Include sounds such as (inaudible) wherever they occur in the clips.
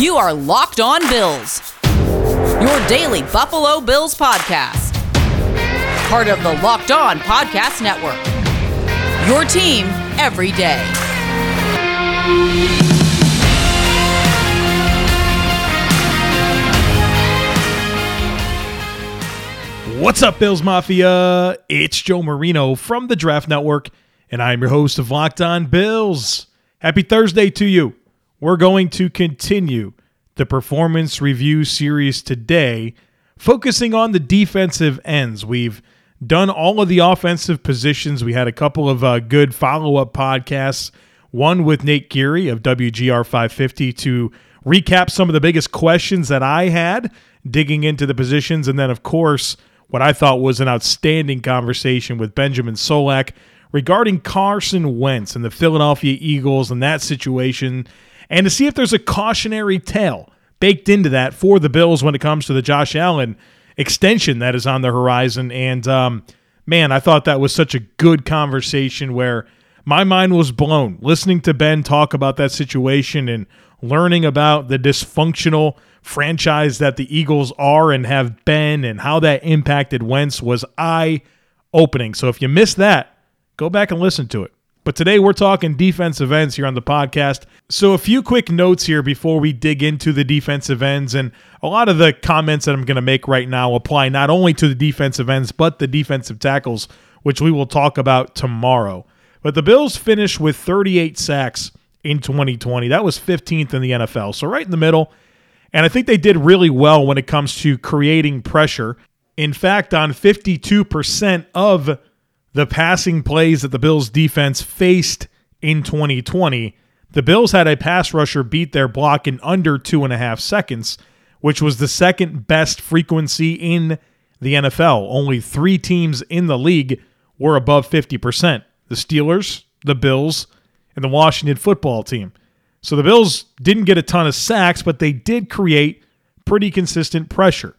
You are Locked On Bills, your daily Buffalo Bills podcast. Part of the Locked On Podcast Network. Your team every day. What's up, Bills Mafia? It's Joe Marino from the Draft Network, and I'm your host of Locked On Bills. Happy Thursday to you. We're going to continue the performance review series today, focusing on the defensive ends. We've done all of the offensive positions. We had a couple of uh, good follow up podcasts, one with Nate Geary of WGR 550 to recap some of the biggest questions that I had digging into the positions. And then, of course, what I thought was an outstanding conversation with Benjamin Solak regarding Carson Wentz and the Philadelphia Eagles and that situation, and to see if there's a cautionary tale baked into that for the Bills when it comes to the Josh Allen extension that is on the horizon. And um, man, I thought that was such a good conversation where my mind was blown listening to Ben talk about that situation and learning about the dysfunctional franchise that the Eagles are and have been and how that impacted Wentz was eye opening. So if you missed that, go back and listen to it. But today we're talking defensive ends here on the podcast. So a few quick notes here before we dig into the defensive ends. And a lot of the comments that I'm going to make right now apply not only to the defensive ends, but the defensive tackles, which we will talk about tomorrow. But the Bills finished with 38 sacks in 2020. That was 15th in the NFL. So right in the middle. And I think they did really well when it comes to creating pressure. In fact, on 52% of the passing plays that the Bills defense faced in 2020, the Bills had a pass rusher beat their block in under two and a half seconds, which was the second best frequency in the NFL. Only three teams in the league were above 50% the Steelers, the Bills, and the Washington football team. So the Bills didn't get a ton of sacks, but they did create pretty consistent pressure.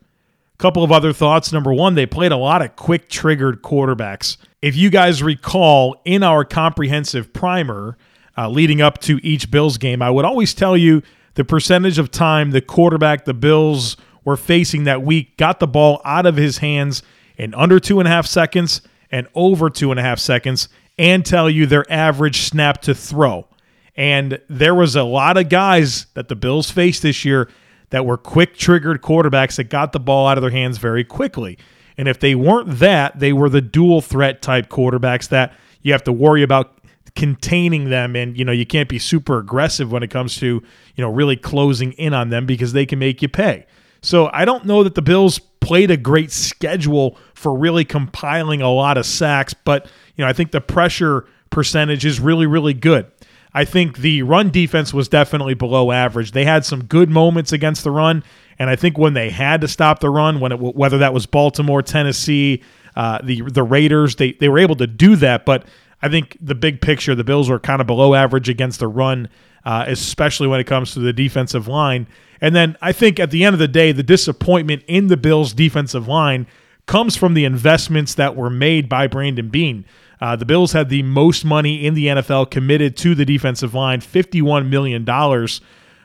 Couple of other thoughts. Number one, they played a lot of quick triggered quarterbacks. If you guys recall, in our comprehensive primer uh, leading up to each Bills game, I would always tell you the percentage of time the quarterback the Bills were facing that week got the ball out of his hands in under two and a half seconds and over two and a half seconds, and tell you their average snap to throw. And there was a lot of guys that the Bills faced this year that were quick triggered quarterbacks that got the ball out of their hands very quickly. And if they weren't that, they were the dual threat type quarterbacks that you have to worry about containing them and you know you can't be super aggressive when it comes to you know really closing in on them because they can make you pay. So I don't know that the Bills played a great schedule for really compiling a lot of sacks, but you know I think the pressure percentage is really really good. I think the run defense was definitely below average. They had some good moments against the run, and I think when they had to stop the run, when it, whether that was Baltimore, Tennessee, uh, the the Raiders, they they were able to do that. But I think the big picture, the Bills were kind of below average against the run, uh, especially when it comes to the defensive line. And then I think at the end of the day, the disappointment in the Bills' defensive line comes from the investments that were made by Brandon Beane. Uh, the Bills had the most money in the NFL committed to the defensive line, $51 million.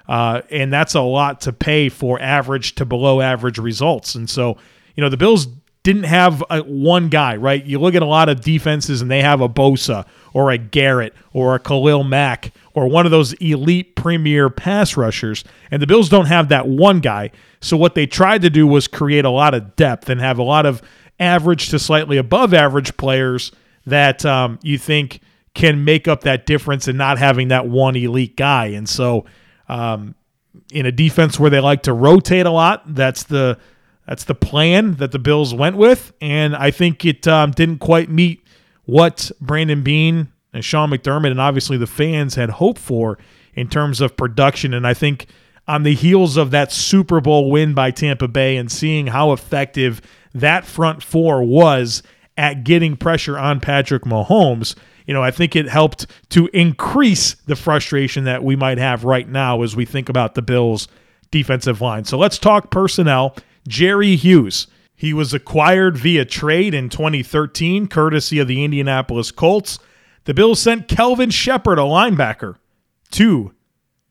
Uh, and that's a lot to pay for average to below average results. And so, you know, the Bills didn't have a, one guy, right? You look at a lot of defenses and they have a Bosa or a Garrett or a Khalil Mack or one of those elite premier pass rushers. And the Bills don't have that one guy. So what they tried to do was create a lot of depth and have a lot of average to slightly above average players that um, you think can make up that difference in not having that one elite guy. And so, um, in a defense where they like to rotate a lot, that's the that's the plan that the Bills went with, and I think it um, didn't quite meet what Brandon Beane and Sean McDermott and obviously the fans had hoped for in terms of production. And I think on the heels of that Super Bowl win by Tampa Bay and seeing how effective that front four was at getting pressure on Patrick Mahomes, you know, I think it helped to increase the frustration that we might have right now as we think about the Bills' defensive line. So let's talk personnel. Jerry Hughes. He was acquired via trade in 2013, courtesy of the Indianapolis Colts. The Bills sent Kelvin Sheppard, a linebacker, to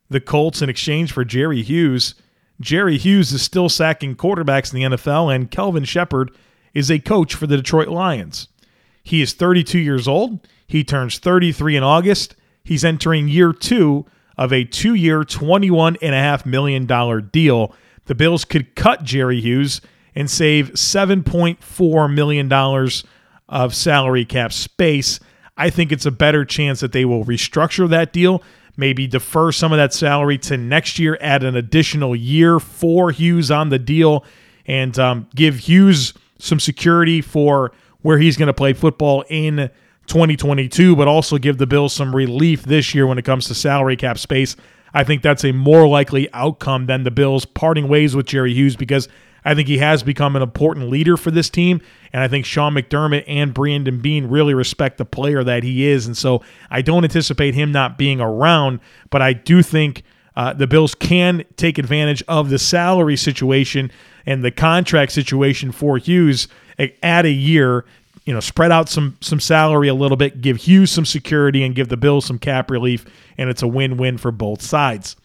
the Colts in exchange for Jerry Hughes. Jerry Hughes is still sacking quarterbacks in the NFL, and Kelvin Sheppard is a coach for the Detroit Lions. He is 32 years old. He turns 33 in August. He's entering year two of a two year, $21.5 million deal. The Bills could cut Jerry Hughes and save $7.4 million of salary cap space. I think it's a better chance that they will restructure that deal, maybe defer some of that salary to next year, add an additional year for Hughes on the deal, and um, give Hughes some security for where he's going to play football in 2022, but also give the Bills some relief this year when it comes to salary cap space. I think that's a more likely outcome than the Bills parting ways with Jerry Hughes because I think he has become an important leader for this team. And I think Sean McDermott and Brandon Beane really respect the player that he is. And so I don't anticipate him not being around, but I do think uh, the Bills can take advantage of the salary situation and the contract situation for Hughes eh, add a year you know, spread out some some salary a little bit, give Hughes some security, and give the Bills some cap relief, and it's a win-win for both sides.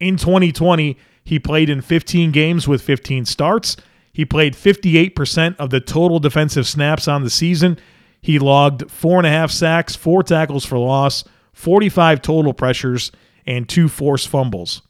In 2020, he played in 15 games with 15 starts. He played 58% of the total defensive snaps on the season. He logged four and a half sacks, four tackles for loss, 45 total pressures, and two forced fumbles.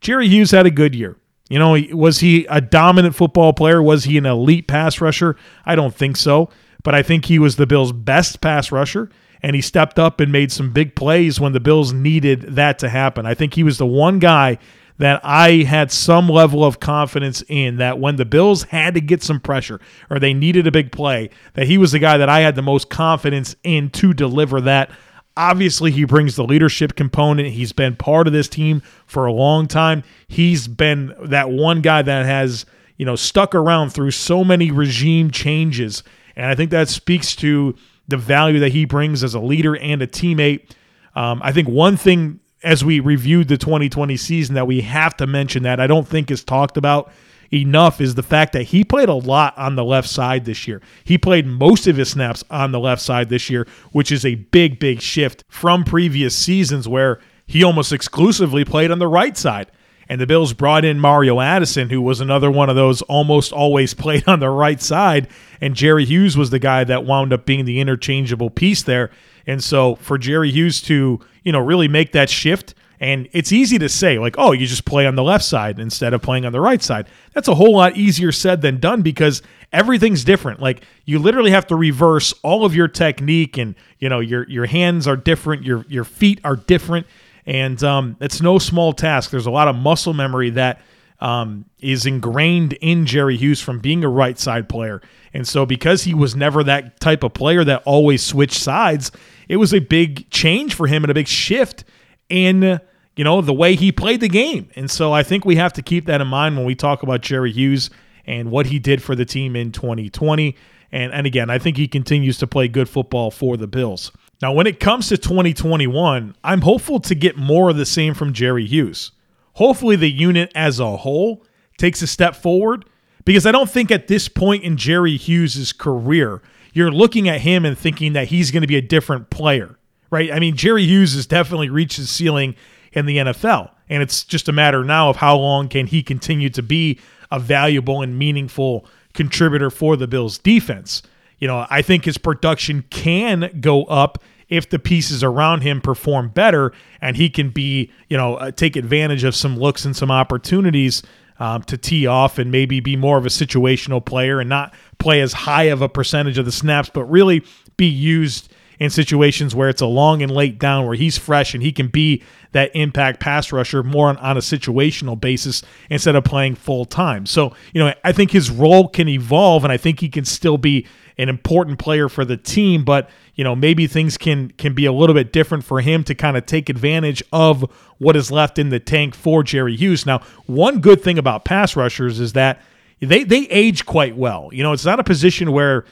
Jerry Hughes had a good year. You know, was he a dominant football player? Was he an elite pass rusher? I don't think so but I think he was the Bills' best pass rusher, and he stepped up and made some big plays when the Bills needed that to happen. I think he was the one guy that I had some level of confidence in that when the Bills had to get some pressure or they needed a big play, that he was the guy that I had the most confidence in to deliver that. Obviously, he brings the leadership component. He's been part of this team for a long time. He's been that one guy that has, you know, stuck around through so many regime changes and I think that speaks to the value that he brings as a leader and a teammate. Um, I think one thing as we reviewed the 2020 season that we have to mention that I don't think is talked about enough is the fact that he played a lot on the left side this year. He played most of his snaps on the left side this year, which is a big, big shift from previous seasons where he almost exclusively played on the right side. And the Bills brought in Mario Addison, who was another one of those almost always (laughs) played on the right side. And Jerry Hughes was the guy that wound up being the interchangeable piece there. And so for Jerry Hughes to, you know, really make that shift, and it's easy to say, like, oh, you just play on the left side instead of playing on the right side. That's a whole lot easier said than done because everything's different. Like you literally have to reverse all of your technique and you know, your your hands are different, your your feet are different and um, it's no small task. There's a lot of muscle memory that um, is ingrained in Jerry Hughes from being a right side player. And so, because he was never that type of player that always switched sides, it was a big change for him and a big shift in you know the way he played the game. And so, I think we have to keep that in mind when we talk about Jerry Hughes and what he did for the team in 2020. And and again, I think he continues to play good football for the Bills. Now, when it comes to 2021, I'm hopeful to get more of the same from Jerry Hughes. Hopefully, the unit as a whole takes a step forward because I don't think at this point in Jerry Hughes' career, you're looking at him and thinking that he's going to be a different player, right? I mean, Jerry Hughes has definitely reached his ceiling in the NFL, and it's just a matter now of how long can he continue to be a valuable and meaningful contributor for the Bills defense. You know, I think his production can go up if the pieces around him perform better and he can be, you know, uh, take advantage of some looks and some opportunities um, to tee off and maybe be more of a situational player and not play as high of a percentage of the snaps, but really be used in situations where it's a long and late down where he's fresh and he can be that impact pass rusher more on, on a situational basis instead of playing full time. So, you know, I think his role can evolve and I think he can still be an important player for the team, but you know maybe things can can be a little bit different for him to kind of take advantage of what is left in the tank for Jerry Hughes. Now, one good thing about pass rushers is that they they age quite well. You know, it's not a position where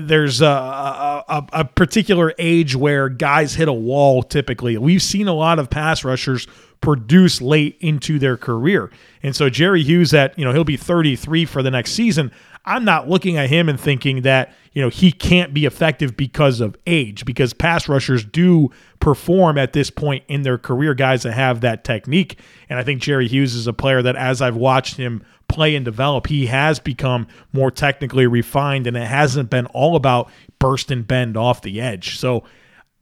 there's a, a, a, particular age where guys hit a wall typically. We've seen a lot of pass rushers produce late into their career. And so Jerry Hughes at, you know, he'll be 33 for the next season. I'm not looking at him and thinking that, you know, he can't be effective because of age, because pass rushers do perform at this point in their career, guys that have that technique. And I think Jerry Hughes is a player that, as I've watched him play and develop, he has become more technically refined and it hasn't been all about burst and bend off the edge. So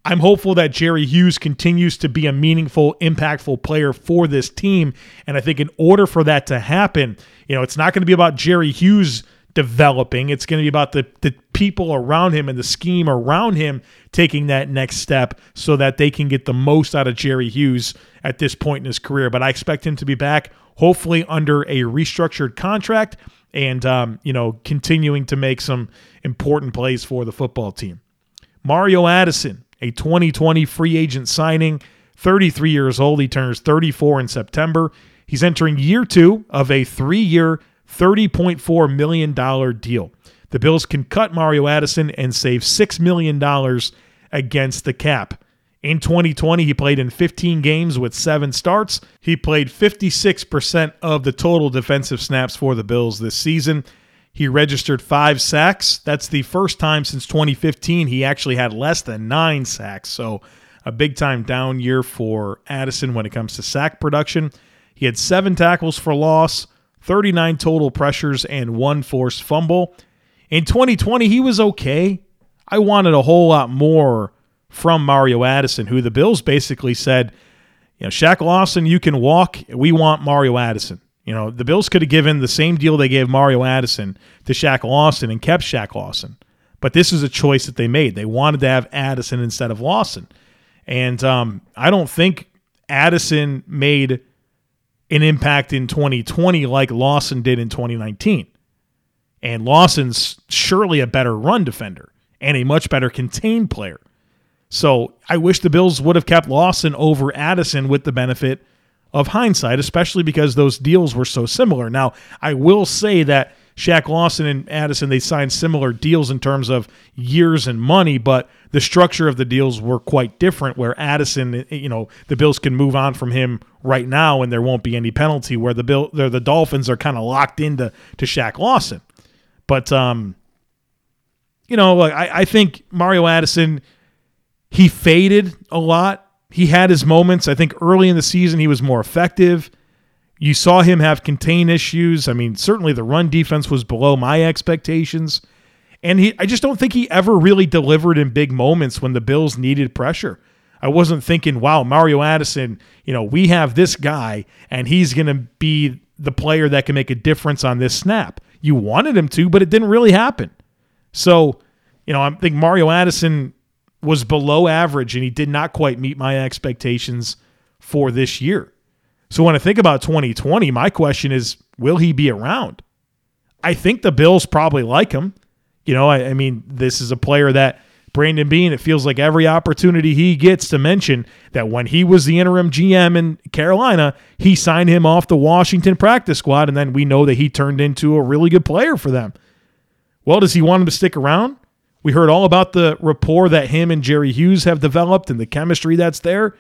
I'm hopeful that Jerry Hughes continues to be a meaningful, impactful player for this team. And I think in order for that to happen, you know, it's not going to be about Jerry Hughes developing. It's going to be about the, the people around him and the scheme around him taking that next step so that they can get the most out of Jerry Hughes at this point in his career. But I expect him to be back, hopefully under a restructured contract and, um, you know, continuing to make some important plays for the football team. Mario Addison, a 2020 free agent signing, 33 years old. He turns 34 in September. He's entering year two of a three year, $30.4 million deal. The Bills can cut Mario Addison and save $6 million against the cap. In 2020, he played in 15 games with seven starts. He played 56% of the total defensive snaps for the Bills this season. He registered five sacks. That's the first time since 2015 he actually had less than nine sacks. So, a big time down year for Addison when it comes to sack production. He had seven tackles for loss, 39 total pressures, and one forced fumble. In 2020, he was okay. I wanted a whole lot more from Mario Addison, who the Bills basically said, you know, Shaq Lawson, you can walk. We want Mario Addison. You know, the Bills could have given the same deal they gave Mario Addison to Shaq Lawson and kept Shaq Lawson. But this is a choice that they made. They wanted to have Addison instead of Lawson. And um, I don't think Addison made an impact in 2020 like Lawson did in 2019. And Lawson's surely a better run defender and a much better contained player. So I wish the Bills would have kept Lawson over Addison with the benefit of hindsight, especially because those deals were so similar. Now, I will say that Shaq Lawson and Addison, they signed similar deals in terms of years and money, but the structure of the deals were quite different. Where Addison, you know, the Bills can move on from him right now and there won't be any penalty. Where the Bill, the Dolphins are kind of locked into to Shaq Lawson. But um, you know, I, I think Mario Addison, he faded a lot he had his moments. I think early in the season he was more effective. You saw him have contain issues. I mean, certainly the run defense was below my expectations. And he I just don't think he ever really delivered in big moments when the Bills needed pressure. I wasn't thinking, wow, Mario Addison, you know, we have this guy and he's going to be the player that can make a difference on this snap. You wanted him to, but it didn't really happen. So, you know, I think Mario Addison was below average and he did not quite meet my expectations for this year. So when I think about 2020, my question is will he be around? I think the Bills probably like him. You know, I, I mean, this is a player that Brandon Beane, it feels like every opportunity he gets to mention that when he was the interim GM in Carolina, he signed him off the Washington practice squad, and then we know that he turned into a really good player for them. Well, does he want him to stick around? We heard all about the rapport that him and Jerry Hughes have developed and the chemistry that's there.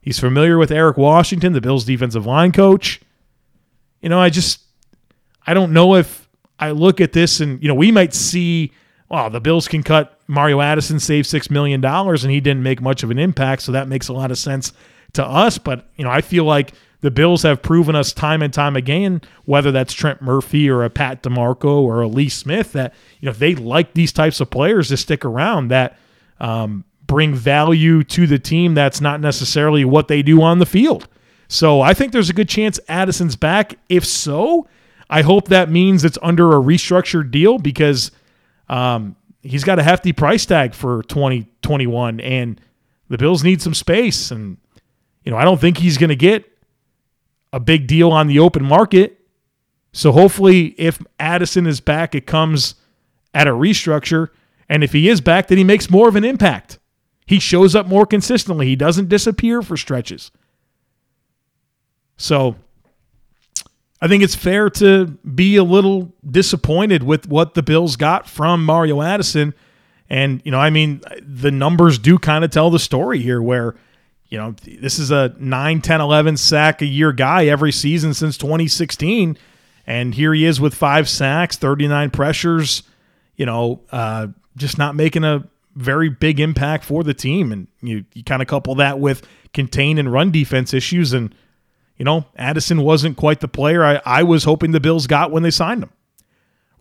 He's familiar with Eric Washington, the Bills defensive line coach. You know, I just I don't know if I look at this and you know, we might see well, the Bills can cut Mario Addison, save six million dollars, and he didn't make much of an impact, so that makes a lot of sense to us. But you know, I feel like the Bills have proven us time and time again, whether that's Trent Murphy or a Pat DiMarco or a Lee Smith, that you know they like these types of players to stick around that um, bring value to the team. That's not necessarily what they do on the field. So I think there's a good chance Addison's back. If so, I hope that means it's under a restructured deal because um, he's got a hefty price tag for 2021, and the Bills need some space. And you know, I don't think he's going to get a big deal on the open market. So hopefully, if Addison is back, it comes at a restructure. And if he is back, then he makes more of an impact. He shows up more consistently. He doesn't disappear for stretches. So I think it's fair to be a little disappointed with what the Bills got from Mario Addison. And, you know, I mean, the numbers do kind of tell the story here where you know, this is a 9, 10, 11 sack a year guy every season since 2016. And here he is with five sacks, 39 pressures, you know, uh, just not making a very big impact for the team. And you, you kind of couple that with contain and run defense issues. And, you know, Addison wasn't quite the player I, I was hoping the Bills got when they signed him.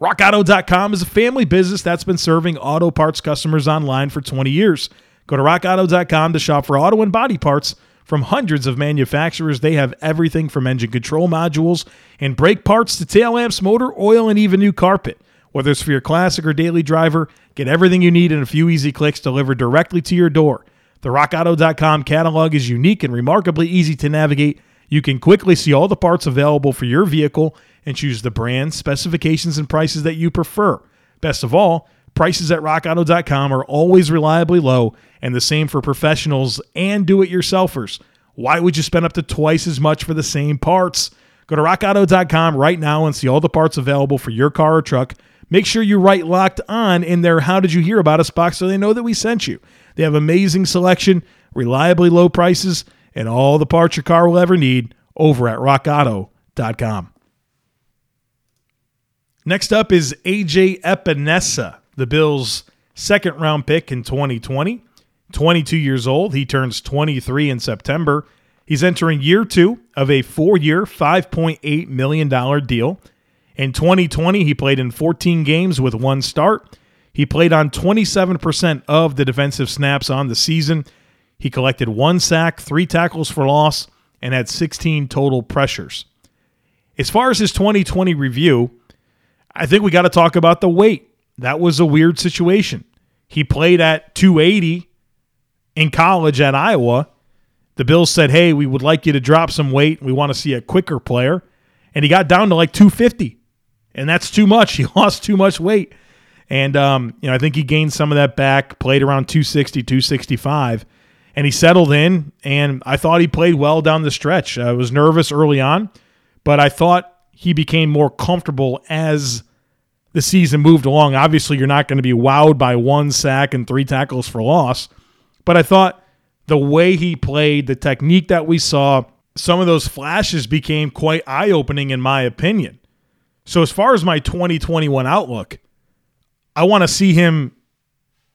RockAuto.com is a family business that's been serving auto parts customers online for 20 years. Go to RockAuto.com to shop for auto and body parts from hundreds of manufacturers. They have everything from engine control modules and brake parts to tail lamps, motor oil, and even new carpet. Whether it's for your classic or daily driver, get everything you need in a few easy clicks delivered directly to your door. The RockAuto.com catalog is unique and remarkably easy to navigate. You can quickly see all the parts available for your vehicle and choose the brand, specifications, and prices that you prefer. Best of all, prices at rockauto.com are always reliably low and the same for professionals and do it yourselfers. Why would you spend up to twice as much for the same parts? Go to rockauto.com right now and see all the parts available for your car or truck. Make sure you write locked on in their How Did You Hear About Us box so they know that we sent you. They have amazing selection, reliably low prices, and all the parts your car will ever need over at rockauto.com. Next up is AJ Epenesa, the Bills' second round pick in 2020. 22 years old. He turns 23 in September. He's entering year two of a four year, $5.8 million deal. In 2020, he played in 14 games with one start. He played on 27% of the defensive snaps on the season. He collected one sack, three tackles for loss, and had 16 total pressures. As far as his 2020 review, I think we got to talk about the weight. That was a weird situation. He played at 280 in college at Iowa. The Bills said, Hey, we would like you to drop some weight. We want to see a quicker player. And he got down to like 250. And that's too much. (laughs) He lost too much weight. And, um, you know, I think he gained some of that back, played around 260, 265. And he settled in. And I thought he played well down the stretch. I was nervous early on, but I thought he became more comfortable as the season moved along. Obviously, you're not going to be wowed by one sack and three tackles for loss, but I thought the way he played, the technique that we saw, some of those flashes became quite eye opening, in my opinion. So, as far as my 2021 outlook, I want to see him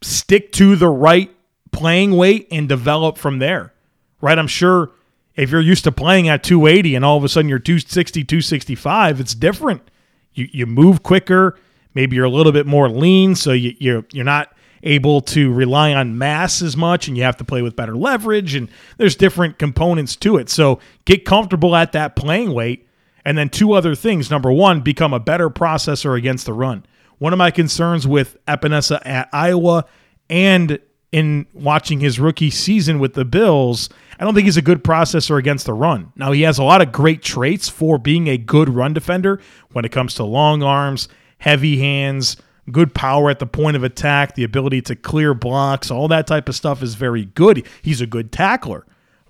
stick to the right playing weight and develop from there, right? I'm sure if you're used to playing at 280 and all of a sudden you're 260, 265, it's different. You, you move quicker. Maybe you're a little bit more lean, so you, you're you're not able to rely on mass as much, and you have to play with better leverage. And there's different components to it. So get comfortable at that playing weight. And then two other things. Number one, become a better processor against the run. One of my concerns with Epenesa at Iowa and in watching his rookie season with the Bills, I don't think he's a good processor against the run. Now, he has a lot of great traits for being a good run defender when it comes to long arms, heavy hands, good power at the point of attack, the ability to clear blocks, all that type of stuff is very good. He's a good tackler.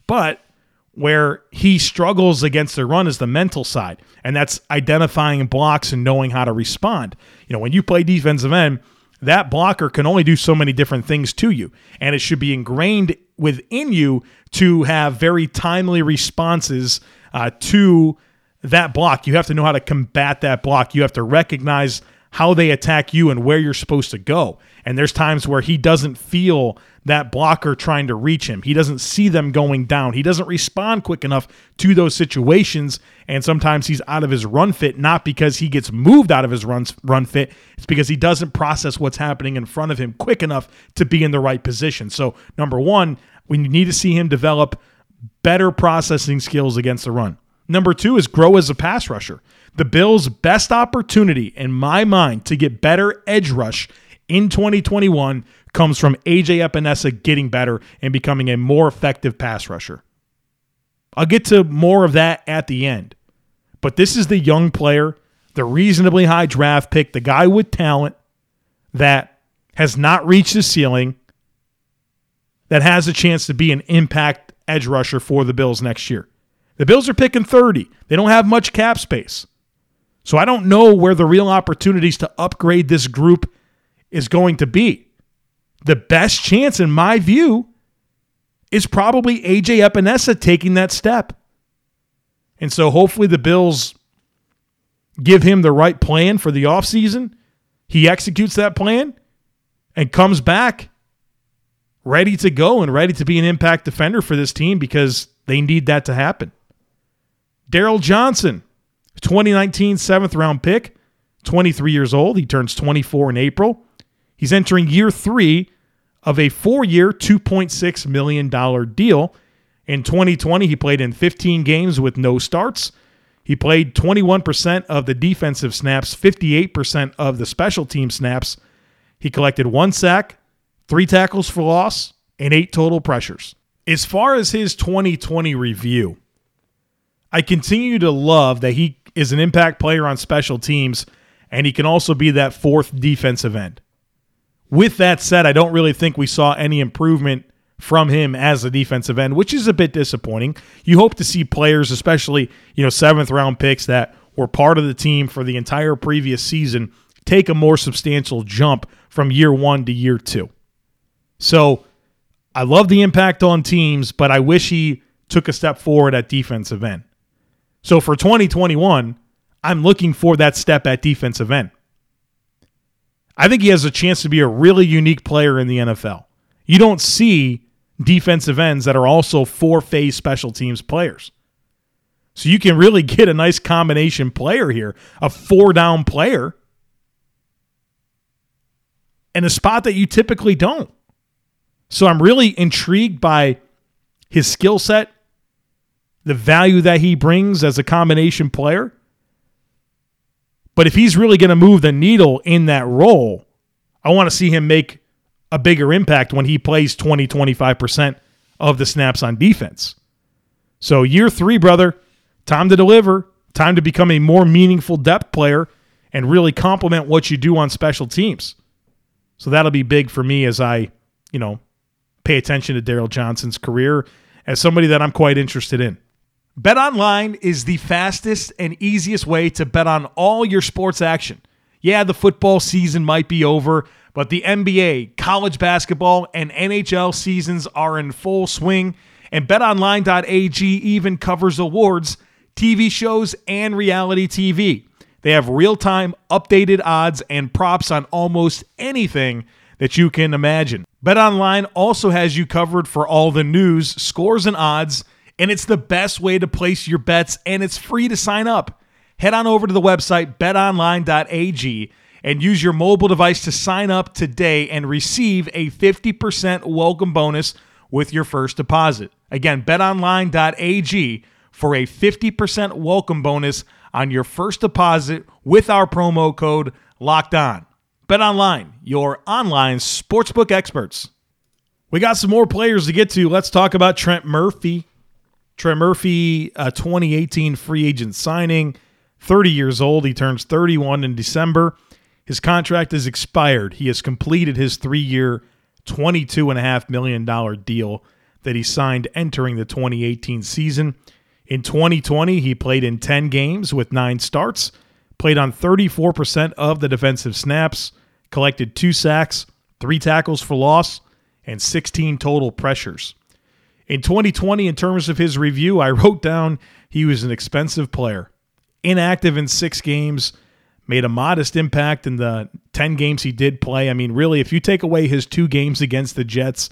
But where he struggles against the run is the mental side, and that's identifying blocks and knowing how to respond. You know, when you play defensive end, that blocker can only do so many different things to you. And it should be ingrained within you to have very timely responses uh, to that block. You have to know how to combat that block. You have to recognize how they attack you and where you're supposed to go. And there's times where he doesn't feel that blocker trying to reach him. He doesn't see them going down. He doesn't respond quick enough to those situations. And sometimes he's out of his run fit, not because he gets moved out of his run, run fit. It's because he doesn't process what's happening in front of him quick enough to be in the right position. So, number one, we need to see him develop better processing skills against the run. Number two is grow as a pass rusher. The Bills' best opportunity, in my mind, to get better edge rush in 2021 comes from AJ Epenesa getting better and becoming a more effective pass rusher. I'll get to more of that at the end. But this is the young player, the reasonably high draft pick, the guy with talent that has not reached the ceiling, that has a chance to be an impact edge rusher for the Bills next year. The Bills are picking 30. They don't have much cap space. So I don't know where the real opportunities to upgrade this group is going to be. The best chance, in my view, is probably AJ Epenesa taking that step. And so hopefully the Bills give him the right plan for the offseason, he executes that plan and comes back ready to go and ready to be an impact defender for this team because they need that to happen. Darryl Johnson, 2019 seventh round pick, 23 years old. He turns 24 in April. He's entering year three of a four year, $2.6 million deal. In 2020, he played in 15 games with no starts. He played 21% of the defensive snaps, 58% of the special team snaps. He collected one sack, three tackles for loss, and eight total pressures. As far as his 2020 review, I continue to love that he is an impact player on special teams and he can also be that fourth defensive end. With that said, I don't really think we saw any improvement from him as a defensive end, which is a bit disappointing. You hope to see players, especially, you know, seventh round picks that were part of the team for the entire previous season, take a more substantial jump from year one to year two. So I love the impact on teams, but I wish he took a step forward at defensive end. So for 2021, I'm looking for that step at defensive end. I think he has a chance to be a really unique player in the NFL. You don't see defensive ends that are also four phase special teams players. So you can really get a nice combination player here, a four down player, in a spot that you typically don't. So I'm really intrigued by his skill set, the value that he brings as a combination player. But if he's really going to move the needle in that role, I want to see him make a bigger impact when he plays 20, 25% of the snaps on defense. So, year three, brother, time to deliver, time to become a more meaningful depth player and really complement what you do on special teams. So, that'll be big for me as I, you know, pay attention to Darryl Johnson's career as somebody that I'm quite interested in. Bet online is the fastest and easiest way to bet on all your sports action. Yeah, the football season might be over but the NBA, college basketball, and NHL seasons are in full swing, and betonline.ag even covers awards, TV shows, and reality TV. They have real time updated odds and props on almost anything that you can imagine. BetOnline also has you covered for all the news, scores, and odds, and it's the best way to place your bets, and it's free to sign up. Head on over to the website betonline.ag and use your mobile device to sign up today and receive a 50% welcome bonus with your first deposit. Again, betonline.ag for a 50% welcome bonus on your first deposit with our promo code locked on. BetOnline, your online sportsbook experts. We got some more players to get to. Let's talk about Trent Murphy. Trent Murphy, a uh, 2018 free agent signing, 30 years old. He turns 31 in December. His contract is expired. He has completed his three year, $22.5 million deal that he signed entering the 2018 season. In 2020, he played in 10 games with nine starts, played on 34% of the defensive snaps, collected two sacks, three tackles for loss, and 16 total pressures. In 2020, in terms of his review, I wrote down he was an expensive player, inactive in six games made a modest impact in the 10 games he did play. I mean, really, if you take away his two games against the Jets,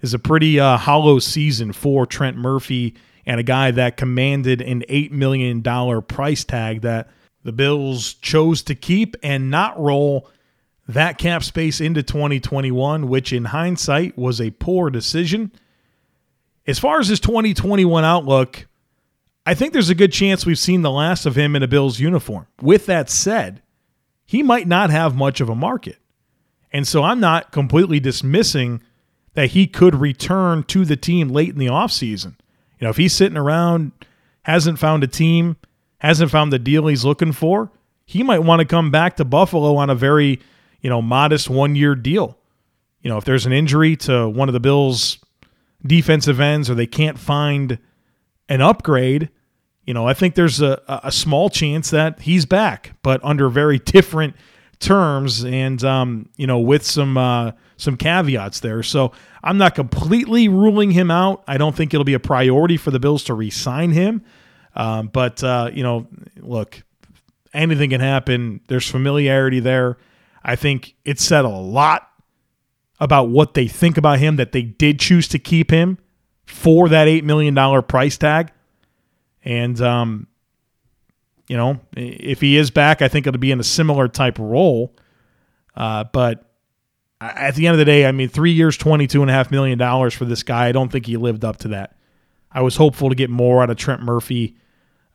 is a pretty uh, hollow season for Trent Murphy and a guy that commanded an $8 million price tag that the Bills chose to keep and not roll that cap space into 2021, which in hindsight was a poor decision. As far as his 2021 outlook, I think there's a good chance we've seen the last of him in a Bills uniform. With that said, he might not have much of a market. And so I'm not completely dismissing that he could return to the team late in the offseason. You know, if he's sitting around, hasn't found a team, hasn't found the deal he's looking for, he might want to come back to Buffalo on a very, you know, modest one year deal. You know, if there's an injury to one of the Bills' defensive ends or they can't find an upgrade, you know, I think there's a, a small chance that he's back, but under very different terms and um, you know with some uh, some caveats there. So I'm not completely ruling him out. I don't think it'll be a priority for the Bills to re-sign him. Um, but uh, you know, look, anything can happen. There's familiarity there. I think it said a lot about what they think about him that they did choose to keep him for that $8 million price tag. And, um, you know, if he is back, I think it'll be in a similar type role. Uh, but at the end of the day, I mean, three years, $22.5 million for this guy. I don't think he lived up to that. I was hopeful to get more out of Trent Murphy.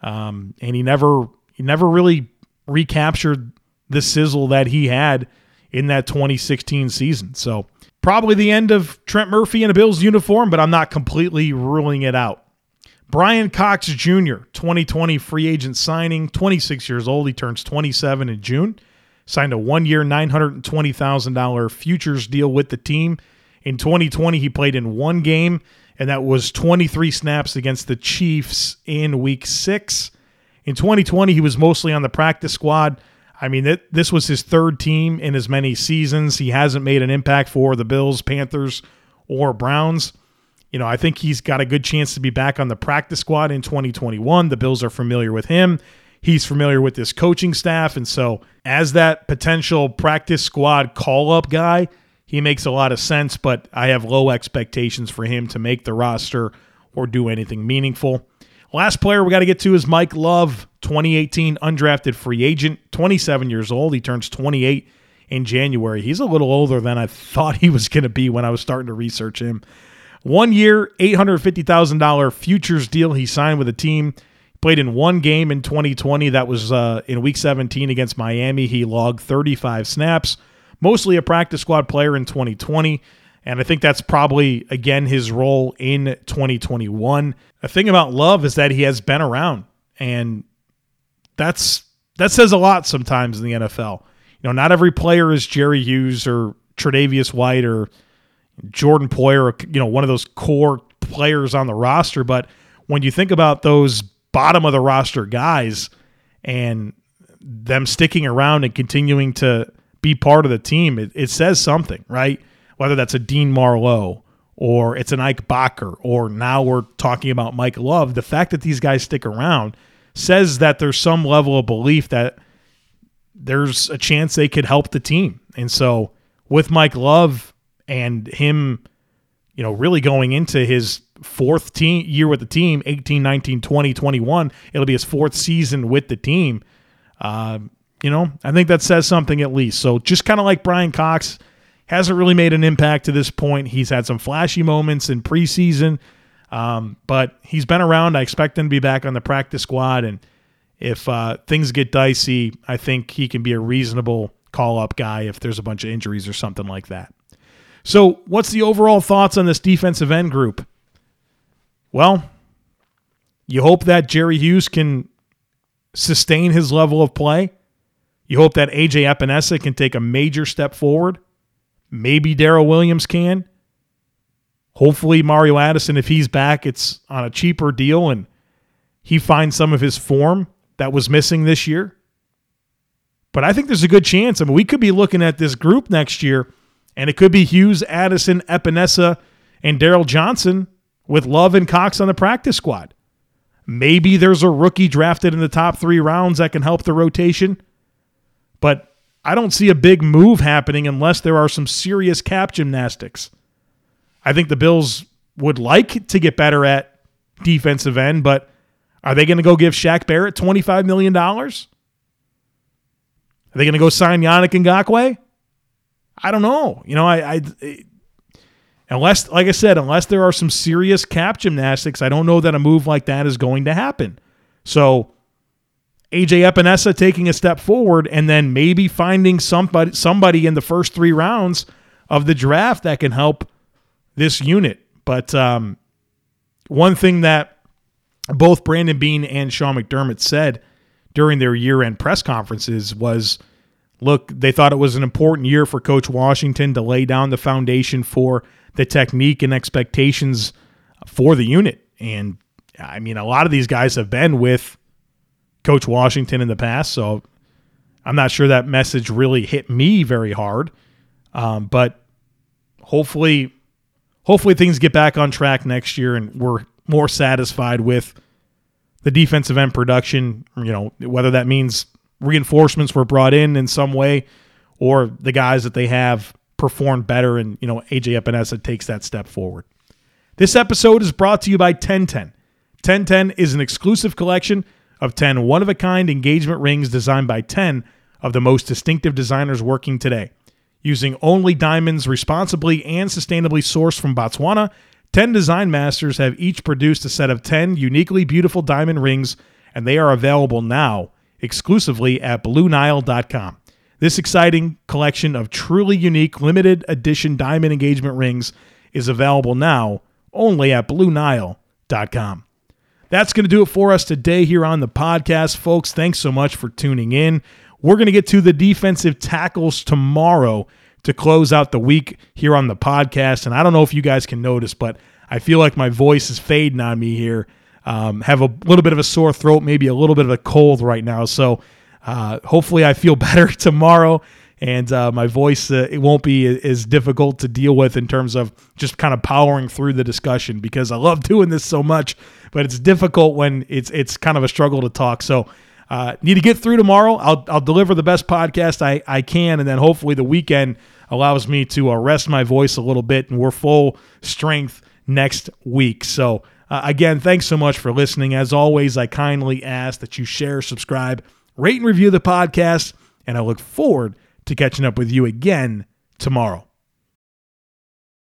Um, and he never he never really recaptured the sizzle that he had in that 2016 season. So probably the end of Trent Murphy in a Bills uniform, but I'm not completely ruling it out. Brian Cox Jr., 2020 free agent signing, 26 years old. He turns 27 in June. Signed a one year, $920,000 futures deal with the team. In 2020, he played in one game, and that was 23 snaps against the Chiefs in week six. In 2020, he was mostly on the practice squad. I mean, it, this was his third team in as many seasons. He hasn't made an impact for the Bills, Panthers, or Browns. You know, I think he's got a good chance to be back on the practice squad in 2021. The Bills are familiar with him. He's familiar with this coaching staff. And so, as that potential practice squad call up guy, he makes a lot of sense, but I have low expectations for him to make the roster or do anything meaningful. Last player we got to get to is Mike Love, 2018 undrafted free agent, 27 years old. He turns 28 in January. He's a little older than I thought he was going to be when I was starting to research him. One year, $850,000 futures deal he signed with a team. Played in one game in 2020. That was uh, in week 17 against Miami. He logged 35 snaps, mostly a practice squad player in 2020. And I think that's probably, again, his role in 2021. The thing about Love is that he has been around, and that's that says a lot sometimes in the NFL. You know, not every player is Jerry Hughes or Tre'Davious White or Jordan Poyer, or, you know, one of those core players on the roster. But when you think about those bottom of the roster guys and them sticking around and continuing to be part of the team, it, it says something, right? Whether that's a Dean Marlowe or it's an Ike Boettger, or now we're talking about Mike Love, the fact that these guys stick around says that there's some level of belief that there's a chance they could help the team. And so with Mike Love and him, you know, really going into his fourth team year with the team, 18, 19, 20, 21, it'll be his fourth season with the team. Uh, you know, I think that says something at least. So just kind of like Brian Cox, hasn't really made an impact to this point. He's had some flashy moments in preseason, um, but he's been around. I expect him to be back on the practice squad. And if uh, things get dicey, I think he can be a reasonable call up guy if there's a bunch of injuries or something like that. So, what's the overall thoughts on this defensive end group? Well, you hope that Jerry Hughes can sustain his level of play. You hope that AJ Epenesa can take a major step forward. Maybe Daryl Williams can. Hopefully, Mario Addison, if he's back, it's on a cheaper deal and he finds some of his form that was missing this year. But I think there's a good chance. I mean, we could be looking at this group next year, and it could be Hughes, Addison, Epenesa, and Darryl Johnson with Love and Cox on the practice squad. Maybe there's a rookie drafted in the top three rounds that can help the rotation. But I don't see a big move happening unless there are some serious cap gymnastics. I think the Bills would like to get better at defensive end, but are they going to go give Shaq Barrett $25 million? Are they going to go sign Yannick Ngakoue? I don't know. You know, I, I unless, like I said, unless there are some serious cap gymnastics, I don't know that a move like that is going to happen. So AJ Epenesa taking a step forward and then maybe finding somebody somebody in the first three rounds of the draft that can help this unit. But um, one thing that both Brandon Beane and Sean McDermott said during their year-end press conferences was, look, they thought it was an important year for Coach Washington to lay down the foundation for the technique and expectations for the unit. And I mean, a lot of these guys have been with Coach Washington in the past, so I'm not sure that message really hit me very hard. Um, but hopefully, hopefully things get back on track next year, and we're more satisfied with the defensive end production. You know, whether that means reinforcements were brought in in some way, or the guys that they have performed better, and you know AJ Epenesa takes that step forward. This episode is brought to you by 1010. 1010 is an exclusive collection of 10 one of a kind engagement rings designed by 10 of the most distinctive designers working today. Using only diamonds responsibly and sustainably sourced from Botswana, 10 design masters have each produced a set of 10 uniquely beautiful diamond rings, and they are available now exclusively at BlueNile.com. This exciting collection of truly unique limited edition diamond engagement rings is available now only at BlueNile.com. That's going to do it for us today here on the podcast, folks. Thanks so much for tuning in. We're going to get to the defensive tackles tomorrow to close out the week here on the podcast. And I don't know if you guys can notice, but I feel like my voice is fading on me here. Um, have a little bit of a sore throat, maybe a little bit of a cold right now. So uh, hopefully I feel (laughs) better tomorrow and uh, my voice uh, it won't be as difficult to deal with in terms of just kind of powering through the discussion because I love (laughs) doing this so much, but it's difficult when it's it's kind of a struggle to talk. So uh, need to get through tomorrow. I'll I'll deliver the best podcast I I can, and then hopefully the weekend allows me to uh, rest my voice a little bit, and we're full strength next week. So. Uh, again, thanks so much for listening. As always, I kindly ask that you share, subscribe, rate, and review the podcast, and I look forward to catching up with you again tomorrow.